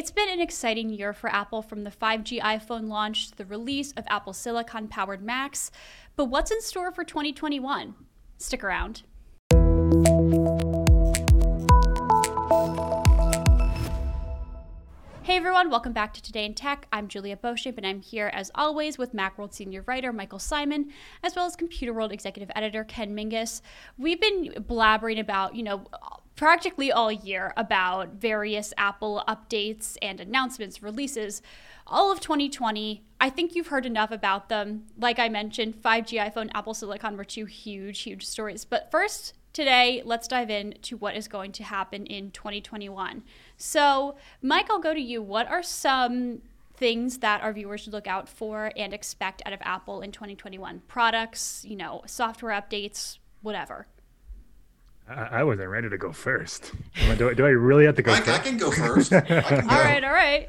It's been an exciting year for Apple from the 5G iPhone launch to the release of Apple Silicon powered Macs. But what's in store for 2021? Stick around. Hey everyone, welcome back to Today in Tech. I'm Juliet Beauchamp, and I'm here as always with Macworld senior writer Michael Simon, as well as Computerworld executive editor Ken Mingis. We've been blabbering about, you know, practically all year about various Apple updates and announcements, releases, all of 2020. I think you've heard enough about them. Like I mentioned, 5G iPhone, Apple Silicon were two huge, huge stories. But first, Today, let's dive into what is going to happen in 2021. So, Mike, I'll go to you. What are some things that our viewers should look out for and expect out of Apple in 2021? Products, you know, software updates, whatever. I, wasn't ready to go first. Do, do I really have to go I, first? I can go first. Can go. all right, all right.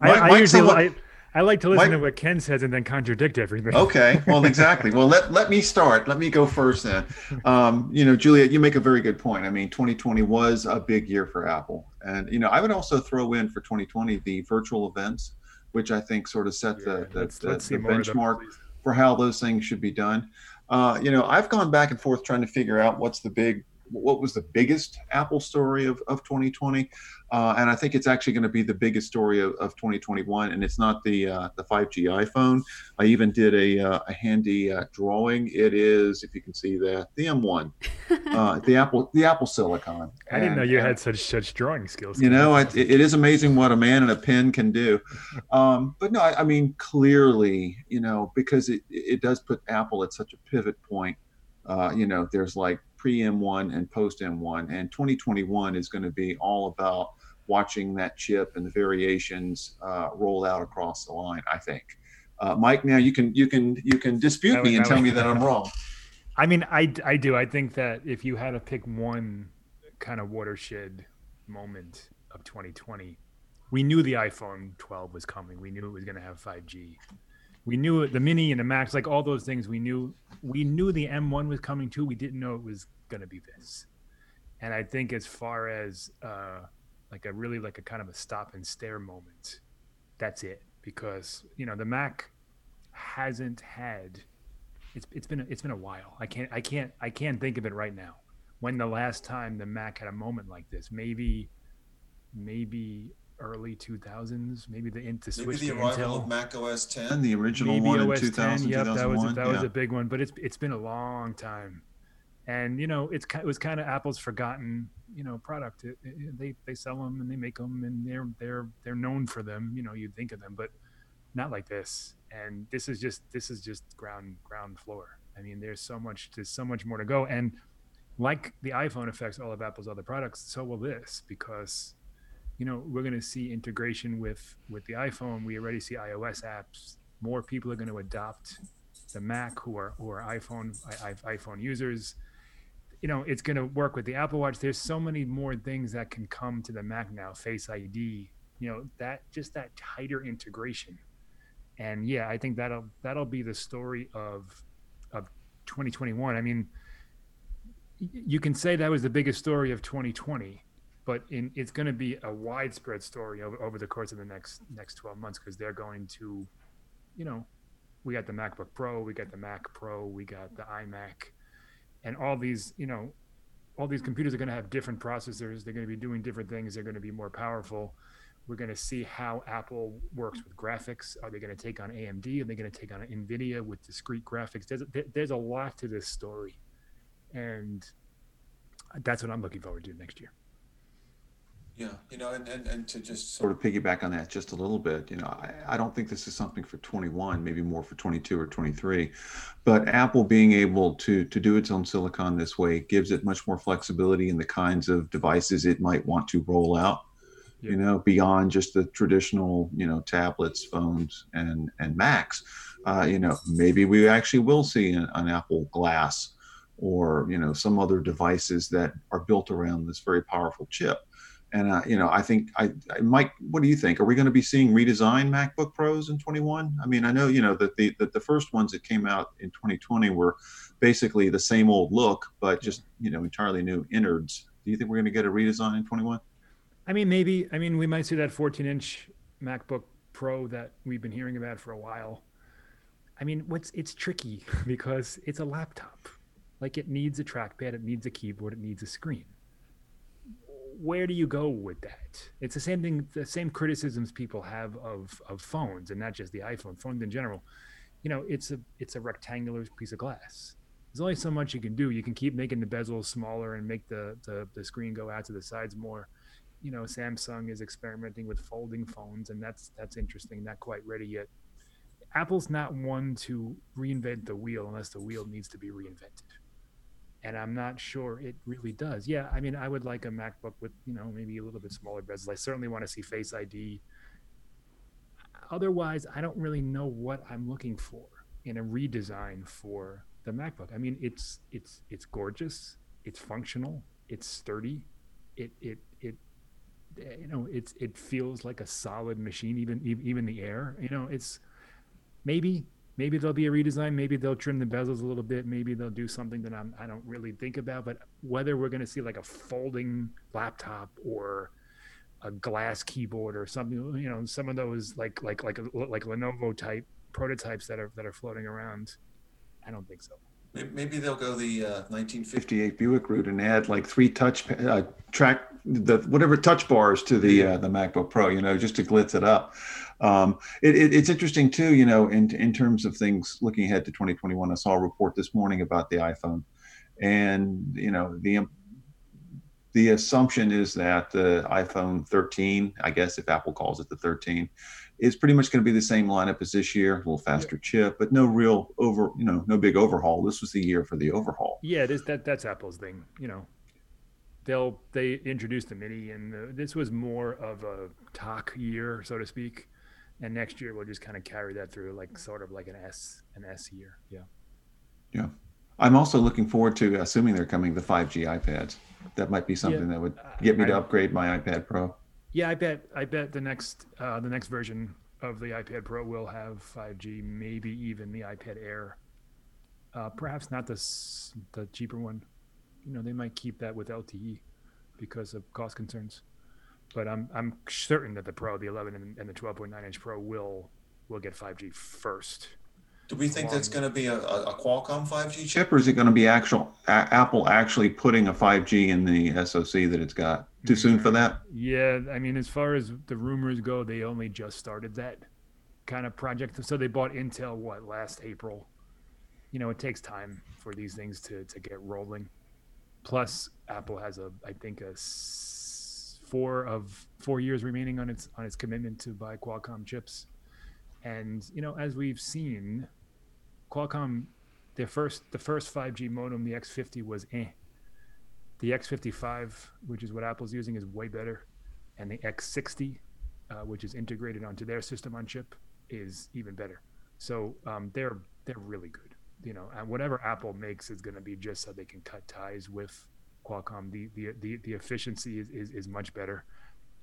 I, I usually, I like to listen Mike, to what Ken says and then contradict everything. Okay, well, exactly. well, let, let me start. Let me go first then. Um, you know, Julia, you make a very good point. I mean, 2020 was a big year for Apple. And, you know, I would also throw in for 2020 the virtual events, which I think sort of set yeah, the, the, let's, the, let's the benchmark them, for how those things should be done. Uh, you know, I've gone back and forth trying to figure out what's the big what was the biggest Apple story of, of 2020. Uh, and I think it's actually going to be the biggest story of, of 2021. And it's not the uh, the 5G iPhone. I even did a, uh, a handy uh, drawing. It is, if you can see that, the M1, uh, the Apple the Apple Silicon. I didn't know you had such such drawing skills. You know, it, it is amazing what a man and a pen can do. Um, but no, I, I mean clearly, you know, because it it does put Apple at such a pivot point. Uh, you know, there's like pre M1 and post M1. And 2021 is going to be all about watching that chip and the variations uh, roll out across the line. I think. Uh, Mike, now you can you can you can dispute me and tell me that I'm wrong. I mean, I I do. I think that if you had to pick one kind of watershed moment of 2020, we knew the iPhone 12 was coming. We knew it was going to have 5G we knew the mini and the max like all those things we knew. We knew the m1 was coming too. We didn't know it was going to be this. And i think as far as uh like a really like a kind of a stop and stare moment that's it. Because you know the mac hasn't had it's it's been it's been a while. I can't i can't i can't think of it right now. When the last time the mac had a moment like this maybe maybe early 2000s, maybe the Intel switch maybe the arrival Intel. of Mac OS 10, the original maybe one OS in 2000, 10, yep, that was a, that yeah. was a big one, but it's it's been a long time, and you know it's it was kind of Apple's forgotten you know product. It, it, they they sell them and they make them and they're they're they're known for them. You know you'd think of them, but not like this. And this is just this is just ground ground floor. I mean, there's so much there's so much more to go and like the iPhone affects all of Apple's other products, so will this because you know we're going to see integration with with the iphone. We already see ios apps. More people are going to adopt the mac who are who are iphone I, iphone users. You know it's going to work with the apple watch. There's so many more things that can come to the mac now face id you know that just that tighter integration. And yeah i think that'll that'll be the story of of 2021 i mean you can say that was the biggest story of 2020 but in, it's going to be a widespread story over, over the course of the next next 12 months because they're going to you know we got the macbook pro we got the mac pro we got the imac and all these you know all these computers are going to have different processors they're going to be doing different things they're going to be more powerful. We're going to see how apple works with graphics. Are they going to take on amd are they going to take on nvidia with discrete graphics? There's there's a lot to this story and that's what i'm looking forward to next year yeah, you know, and, and, and to just sort of piggyback on that just a little bit, you know, I, I don't think this is something for 21, maybe more for 22 or 23, but Apple being able to to do its own silicon this way gives it much more flexibility in the kinds of devices it might want to roll out, yeah. you know, beyond just the traditional, you know, tablets, phones, and and Macs. Uh, you know, maybe we actually will see an, an Apple Glass or you know some other devices that are built around this very powerful chip and uh, you know, I think I, I, Mike, what do you think? Are we going to be seeing redesigned MacBook Pros in 21? I mean, I know you know that the that the first ones that came out in 2020 were basically the same old look, but just you know entirely new innards. Do you think we're going to get a redesign in 21? I mean, maybe. I mean, we might see that 14-inch MacBook Pro that we've been hearing about for a while. I mean, what's it's tricky because it's a laptop. Like it needs a trackpad, it needs a keyboard, it needs a screen. Where do you go with that? It's the same thing, the same criticisms people have of of phones, and not just the iPhone, phones in general. You know, it's a it's a rectangular piece of glass. There's only so much you can do. You can keep making the bezels smaller and make the the, the screen go out to the sides more you know samsung is experimenting with folding phones and that's that's interesting not quite ready yet apple's not one to reinvent the wheel unless the wheel needs to be reinvented and i'm not sure it really does. Yeah i mean i would like a macbook with you know maybe a little bit smaller bezel i certainly want to see face id otherwise i don't really know what i'm looking for in a redesign for the macbook. I mean it's it's it's gorgeous it's functional it's sturdy it it it you know it's it feels like a solid machine even even the air you know it's maybe maybe there'll be a redesign. Maybe they'll trim the bezels a little bit. Maybe they'll do something that I'm, i don't really think about. But whether we're going to see like a folding laptop or a glass keyboard or something you know some of those like like like like lenovo type prototypes that are that are floating around i don't think so Maybe they'll go the uh, 1958 Buick route and add like three touch uh, track the whatever touch bars to the uh, the MacBook Pro, you know, just to glitz it up. Um, it, it, it's interesting too, you know, in in terms of things looking ahead to 2021. I saw a report this morning about the iPhone, and you know the the assumption is that the iPhone 13, I guess if Apple calls it the 13, is pretty much going to be the same lineup as this year, a little faster yeah. chip, but no real over, you know, no big overhaul. This was the year for the overhaul. Yeah, this that that's Apple's thing. You know, they'll they introduced the mini, and the, this was more of a talk year, so to speak. And next year we'll just kind of carry that through, like sort of like an S an S year. Yeah. Yeah. I'm also looking forward to assuming they're coming the 5G iPads. That might be something yeah. that would get me to upgrade my iPad Pro. Yeah, I bet. I bet the next uh, the next version of the iPad Pro will have 5G, maybe even the iPad Air. Uh, perhaps not the the cheaper one. You know, they might keep that with LTE because of cost concerns. But I'm I'm certain that the Pro, the 11 and, and the 12.9 inch Pro will will get 5G first. Do we think that's going to be a, a Qualcomm 5G chip, or is it going to be actual a- Apple actually putting a 5G in the SoC that it's got? Too soon for that? Yeah, I mean, as far as the rumors go, they only just started that kind of project. So they bought Intel what last April. You know, it takes time for these things to to get rolling. Plus, Apple has a I think a four of four years remaining on its on its commitment to buy Qualcomm chips. And you know, as we've seen, Qualcomm, their first the first 5G modem, the X50 was eh. The X55, which is what Apple's using, is way better, and the X60, uh, which is integrated onto their system on chip, is even better. So um, they're they're really good. You know, and whatever Apple makes is going to be just so they can cut ties with Qualcomm. The the the, the efficiency is, is, is much better,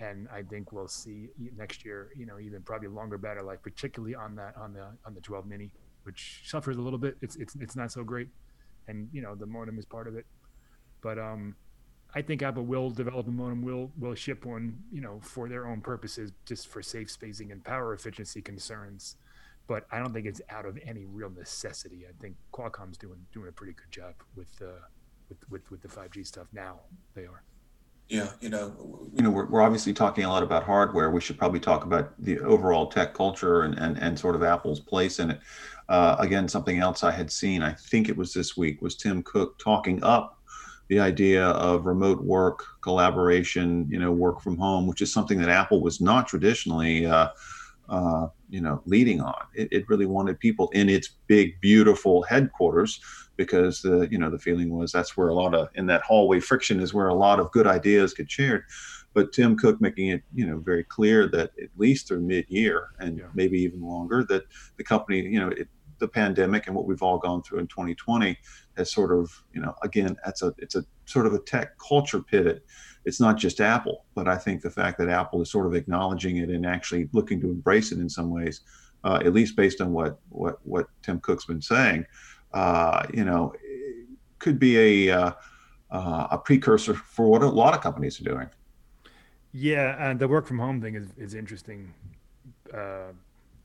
and I think we'll see next year. You know, even probably longer battery life, particularly on that on the on the 12 mini which suffers a little bit. It's it's it's not so great, and you know the modem is part of it. But um, I think Apple will develop a modem, will will ship one, you know, for their own purposes, just for safe spacing and power efficiency concerns. But I don't think it's out of any real necessity. I think Qualcomm's doing doing a pretty good job with uh, with, with with the 5G stuff now. They are. Yeah, you know, you know, we're, we're obviously talking a lot about hardware. We should probably talk about the overall tech culture and, and, and sort of Apple's place in it. Uh, again, something else I had seen, I think it was this week, was Tim Cook talking up the idea of remote work, collaboration, you know, work from home, which is something that Apple was not traditionally, uh, uh, you know, leading on. It, it really wanted people in its big, beautiful headquarters because the you know the feeling was that's where a lot of in that hallway friction is where a lot of good ideas get shared but tim cook making it you know very clear that at least through mid-year and yeah. maybe even longer that the company you know it, the pandemic and what we've all gone through in 2020 has sort of you know again that's a it's a sort of a tech culture pivot it's not just apple but i think the fact that apple is sort of acknowledging it and actually looking to embrace it in some ways uh, at least based on what what what tim cook's been saying uh, you know, could be a uh, uh, a precursor for what a lot of companies are doing. Yeah, and the work from home thing is is interesting, uh,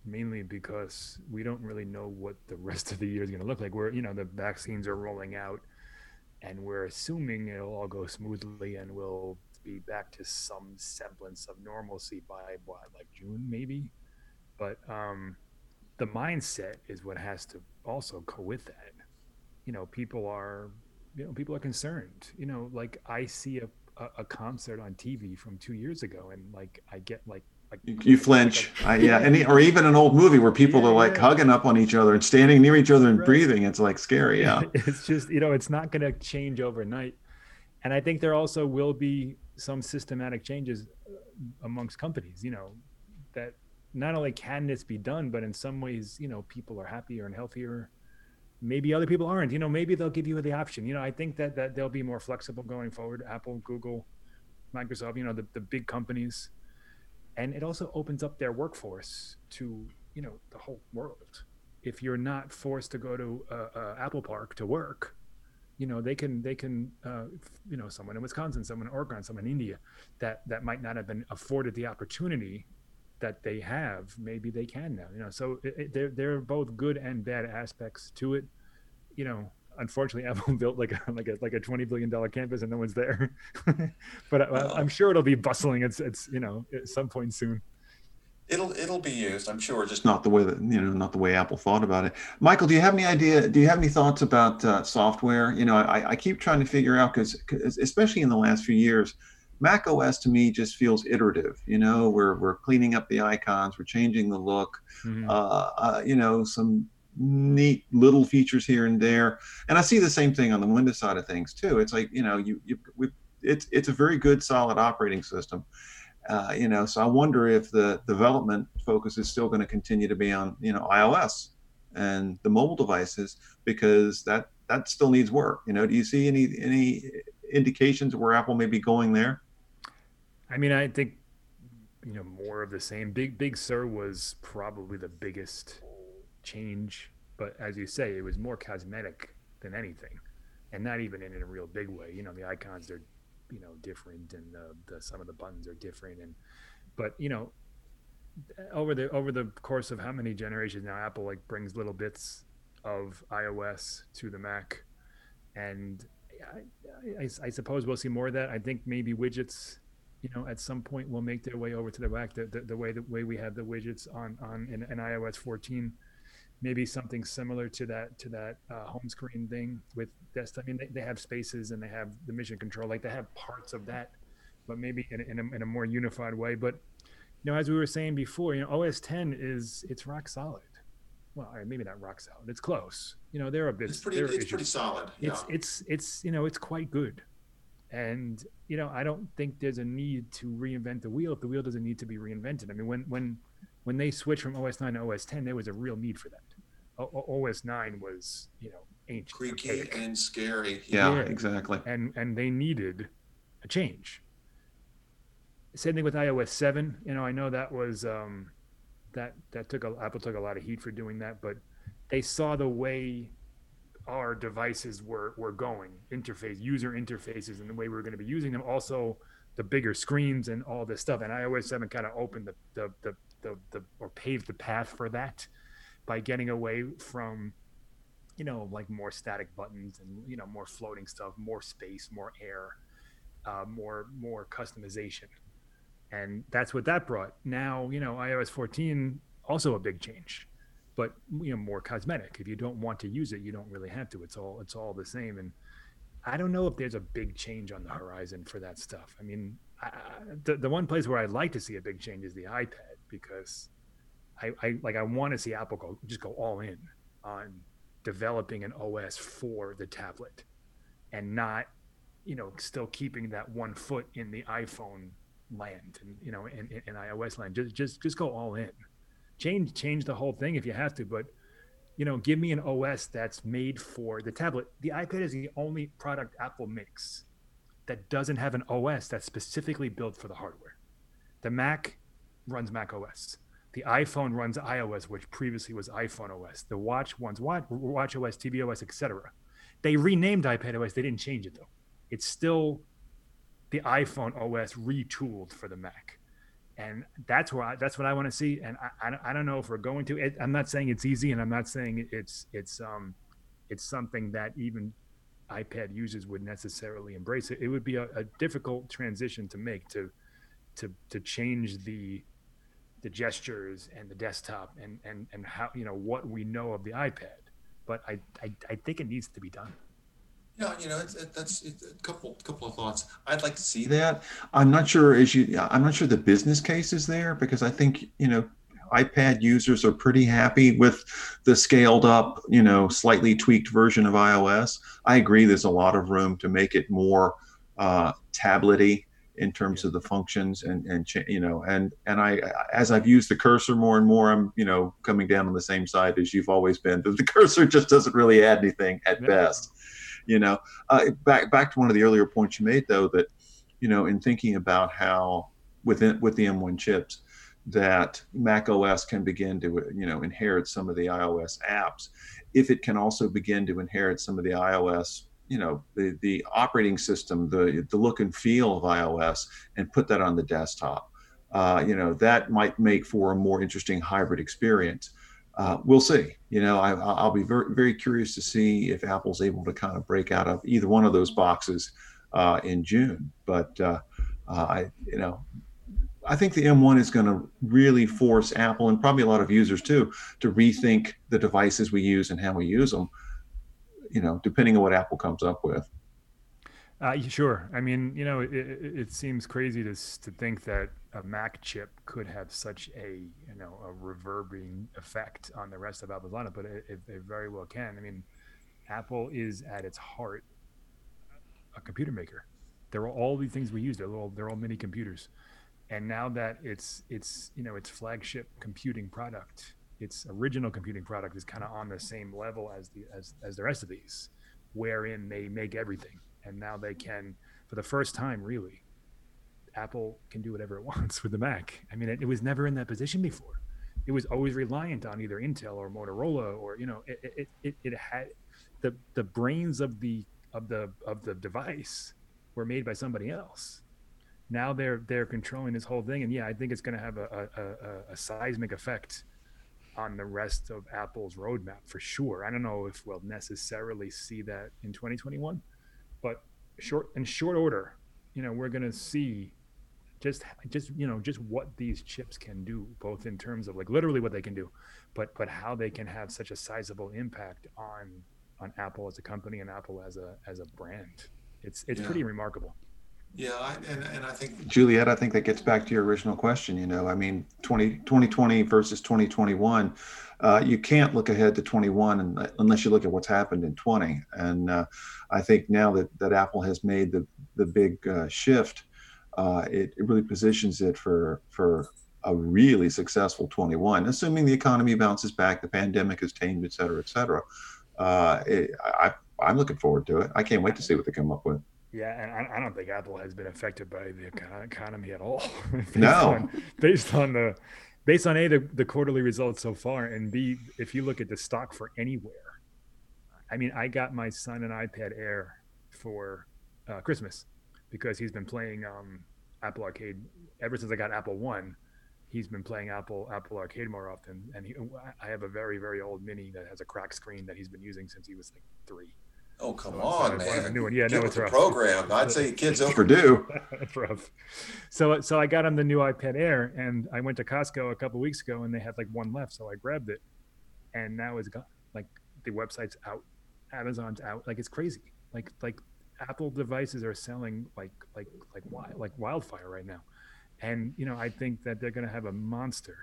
mainly because we don't really know what the rest of the year is going to look like. We're you know the vaccines are rolling out, and we're assuming it'll all go smoothly and we'll be back to some semblance of normalcy by what like June maybe, but um, the mindset is what has to also go with that. You know, people are you know people are concerned. You know, like I see a a, concert on TV from two years ago, and like I get like like you, flinch. a, uh, yeah and or even an old movie where people yeah, are like yeah. hugging up on each other and standing near each other and right. breathing it's like scary yeah. It's just you know it's not going to change overnight. And i think there also will be some systematic changes uh, amongst companies you know that not only can this be done but in some ways you know people are happier and healthier. Maybe other people aren't you know maybe they'll give you the option. You know i think that that they'll be more flexible going forward. Apple google microsoft you know the, the big companies and it also opens up their workforce to you know the whole world if you're not forced to go to uh, uh, apple park to work you know they can they can uh, you know someone in wisconsin someone in oregon someone in india that that might not have been afforded the opportunity that they have, maybe they can now. You know, so it, it, there there are both good and bad aspects to it. You know, unfortunately, Apple built like a like a like a twenty billion dollar campus and no one's there. but I, am sure it'll be bustling. It's it's you know at some point soon. It'll it'll be used, I'm sure. Just not the way that you know, not the way Apple thought about it. Michael, do you have any idea? Do you have any thoughts about uh, software? You know, I, I keep trying to figure out because especially in the last few years Mac OS to me just feels iterative. You know, we're we're cleaning up the icons, we're changing the look, mm-hmm. uh, uh, you know, some neat little features here and there. And I see the same thing on the Windows side of things too. It's like you know, you you we, it's it's a very good solid operating system. Uh, you know, so I wonder if the development focus is still going to continue to be on you know iOS and the mobile devices because that that still needs work. You know, do you see any any indications where Apple may be going there? I mean, I think you know more of the same. Big Big Sur was probably the biggest change, but as you say, it was more cosmetic than anything, and not even in a real big way. You know, the icons are you know different, and the, the some of the buttons are different, and but you know over the over the course of how many generations now apple like brings little bits of ios to the mac and I, I, I, suppose we'll see more of that i think maybe widgets you know, at some point will make their way over to the rack. The, the, the way the way we have the widgets on on in iOS 14, maybe something similar to that to that uh, home screen thing with desktop. I mean, they, they have spaces and they have the mission control, like they have parts of that, but maybe in, in, a, in a more unified way. But you know, as we were saying before, you know, OS 10 is it's rock solid. Well, maybe not rock solid. It's close. You know, there are bits. It's pretty. It's pretty solid. Yeah. It's it's it's you know it's quite good. And you know, I don't think there's a need to reinvent the wheel if the wheel doesn't need to be reinvented. I mean, when when when they switched from OS 9 to OS 10, there was a real need for that. O- OS 9 was, you know, ancient, creaky and scary. Yeah, yeah, exactly. And and they needed a change. Same thing with iOS 7. You know, I know that was um, that that took a Apple took a lot of heat for doing that, but they saw the way our devices were were going interface user interfaces and the way we were going to be using them also the bigger screens and all this stuff and ios 7 kind of opened the the, the the the or paved the path for that by getting away from you know like more static buttons and you know more floating stuff more space more air uh, more more customization and that's what that brought now you know ios 14 also a big change but you know more cosmetic. If you don't want to use it, you don't really have to. It's all it's all the same. And I don't know if there's a big change on the horizon for that stuff. I mean, I, the the one place where I'd like to see a big change is the iPad because I, I like I want to see Apple go just go all in on developing an OS for the tablet and not you know still keeping that one foot in the iPhone land and you know in, in, in iOS land. Just just just go all in. Change change the whole thing if you have to but you know give me an os that's made for the tablet. The ipad is the only product apple makes that doesn't have an os that's specifically built for the hardware. The mac runs mac os the iphone runs ios which previously was iphone os the watch runs watch, watch os tv os etc they renamed ipad os they didn't change it though it's still the iPhone OS retooled for the Mac. And that's where I, that's what I want to see. And I, I, I don't know if we're going to. It, I'm not saying it's easy, and I'm not saying it's it's um it's something that even iPad users would necessarily embrace it. It would be a, a difficult transition to make to to to change the the gestures and the desktop and and and how you know what we know of the iPad. But I I, I think it needs to be done. Yeah, you know, it's, it, that's it's a couple couple of thoughts. I'd like to see that. I'm not sure as you. I'm not sure the business case is there because I think you know iPad users are pretty happy with the scaled up, you know, slightly tweaked version of iOS. I agree. There's a lot of room to make it more uh, tablety in terms of the functions and and you know and and I as I've used the cursor more and more I'm you know coming down on the same side as you've always been. The, the cursor just doesn't really add anything at best you know. Uh, back back to one of the earlier points you made though that you know in thinking about how within with the M1 chips that Mac OS can begin to you know inherit some of the iOS apps. If it can also begin to inherit some of the iOS you know the the operating system the the look and feel of iOS and put that on the desktop. Uh, you know that might make for a more interesting hybrid experience. Uh, we'll see. You know I, will be very very curious to see if Apple's able to kind of break out of either one of those boxes uh, in June. But uh, uh, I you know I think the M1 is going to really force Apple and probably a lot of users too to rethink the devices we use and how we use them. You know, depending on what Apple comes up with. Uh, sure. I mean, you know, it, it, seems crazy to to think that a Mac chip could have such a you know a reverberating effect on the rest of Apple's lineup, but it, it, very well can. I mean, Apple is at its heart a computer maker. There are all the things we use. They're all they're all mini computers and now that it's it's you know its flagship computing product its original computing product is kind of on the same level as the as, as the rest of these wherein they make everything. And now they can for the first time really apple can do whatever it wants with the mac. I mean it, it was never in that position before. It was always reliant on either intel or motorola or you know it it, it, it had the the brains of the of the of the device were made by somebody else. Now they're they're controlling this whole thing and yeah i think it's going to have a, a, a, a, seismic effect on the rest of apple's roadmap for sure. I don't know if we'll necessarily see that in 2021 but short in short order you know we're going to see just just you know just what these chips can do both in terms of like literally what they can do but but how they can have such a sizable impact on on apple as a company and apple as a as a brand. It's it's yeah. pretty remarkable yeah, I, and, and I think Juliet, I think that gets back to your original question. You know, I mean, 20, 2020 versus 2021, uh, you can't look ahead to 21 and, unless you look at what's happened in 20. And uh, I think now that, that Apple has made the, the big uh, shift, uh, it, it really positions it for, for a really successful 21, assuming the economy bounces back, the pandemic is tamed, et cetera, et cetera. Uh, it, I, I'm looking forward to it. I can't wait to see what they come up with. Yeah, and I, I, don't think Apple has been affected by the economy at all. based no, on, based on the based on a the, the quarterly results so far, and b if you look at the stock for anywhere, I mean, I got my son an iPad Air for uh, Christmas because he's been playing um, Apple Arcade ever since I got Apple One. He's been playing Apple Apple Arcade more often, and he, I have a very very old Mini that has a cracked screen that he's been using since he was like three. Oh come so on, man! A New one. Yeah, Get no, it's rough. Program. I'd say kids overdue. It's rough. So so I got him the new iPad Air, and I went to Costco a couple weeks ago, and they had like one left, so I grabbed it, and now it's gone. Like the website's out, Amazon's out. Like it's crazy. Like like Apple devices are selling like like like wild, like wildfire right now, and you know I think that they're going to have a monster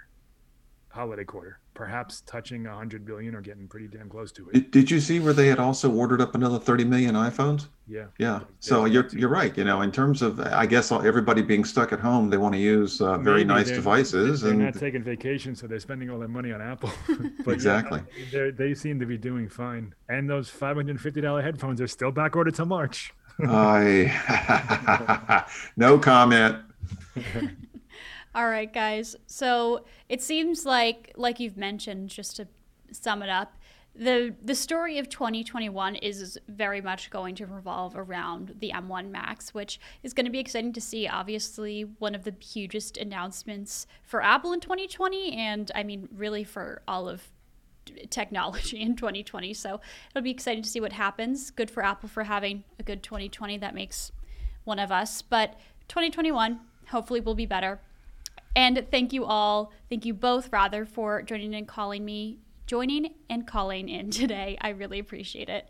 holiday quarter, perhaps touching 100 billion or getting pretty damn close to it. Did, did you see where they had also ordered up another 30 million iPhones? Yeah. Yeah. So you're you're right. You know, in terms of, I guess everybody being stuck at home, they want to use uh, very Maybe nice devices. They're and not taking vacation, so they're spending all their money on Apple. but exactly. Yeah, they seem to be doing fine. And those $550 headphones are still back ordered till March. I no comment. All right, guys. So it seems like, like you've mentioned, just to sum it up, the the story of 2021 is very much going to revolve around the M1 Macs, which is going to be exciting to see. Obviously, one of the hugest announcements for Apple in 2020, and I mean, really for all of technology in 2020. So it'll be exciting to see what happens. Good for Apple for having a good 2020. That makes one of us. But 2021, hopefully, will be better. And thank you all, thank you both rather, for joining and calling me joining and calling in today. I really appreciate it.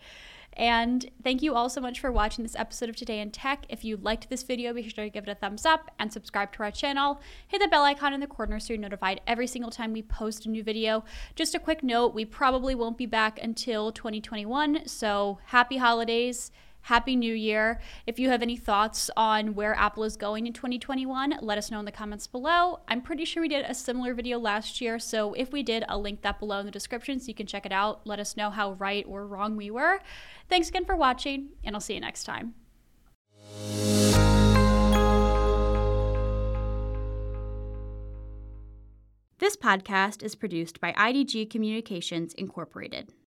And thank you all so much for watching this episode of Today in Tech. If you liked this video, be sure to give it a thumbs up and subscribe to our channel. Hit the bell icon in the corner so you're notified every single time we post a new video. Just a quick note, we probably won't be back until 2021, so happy holidays. Happy New Year. If you have any thoughts on where Apple is going in 2021, let us know in the comments below. I'm pretty sure we did a similar video last year, so if we did, I'll link that below in the description so you can check it out. Let us know how right or wrong we were. Thanks again for watching, and I'll see you next time. This podcast is produced by IDG Communications Incorporated.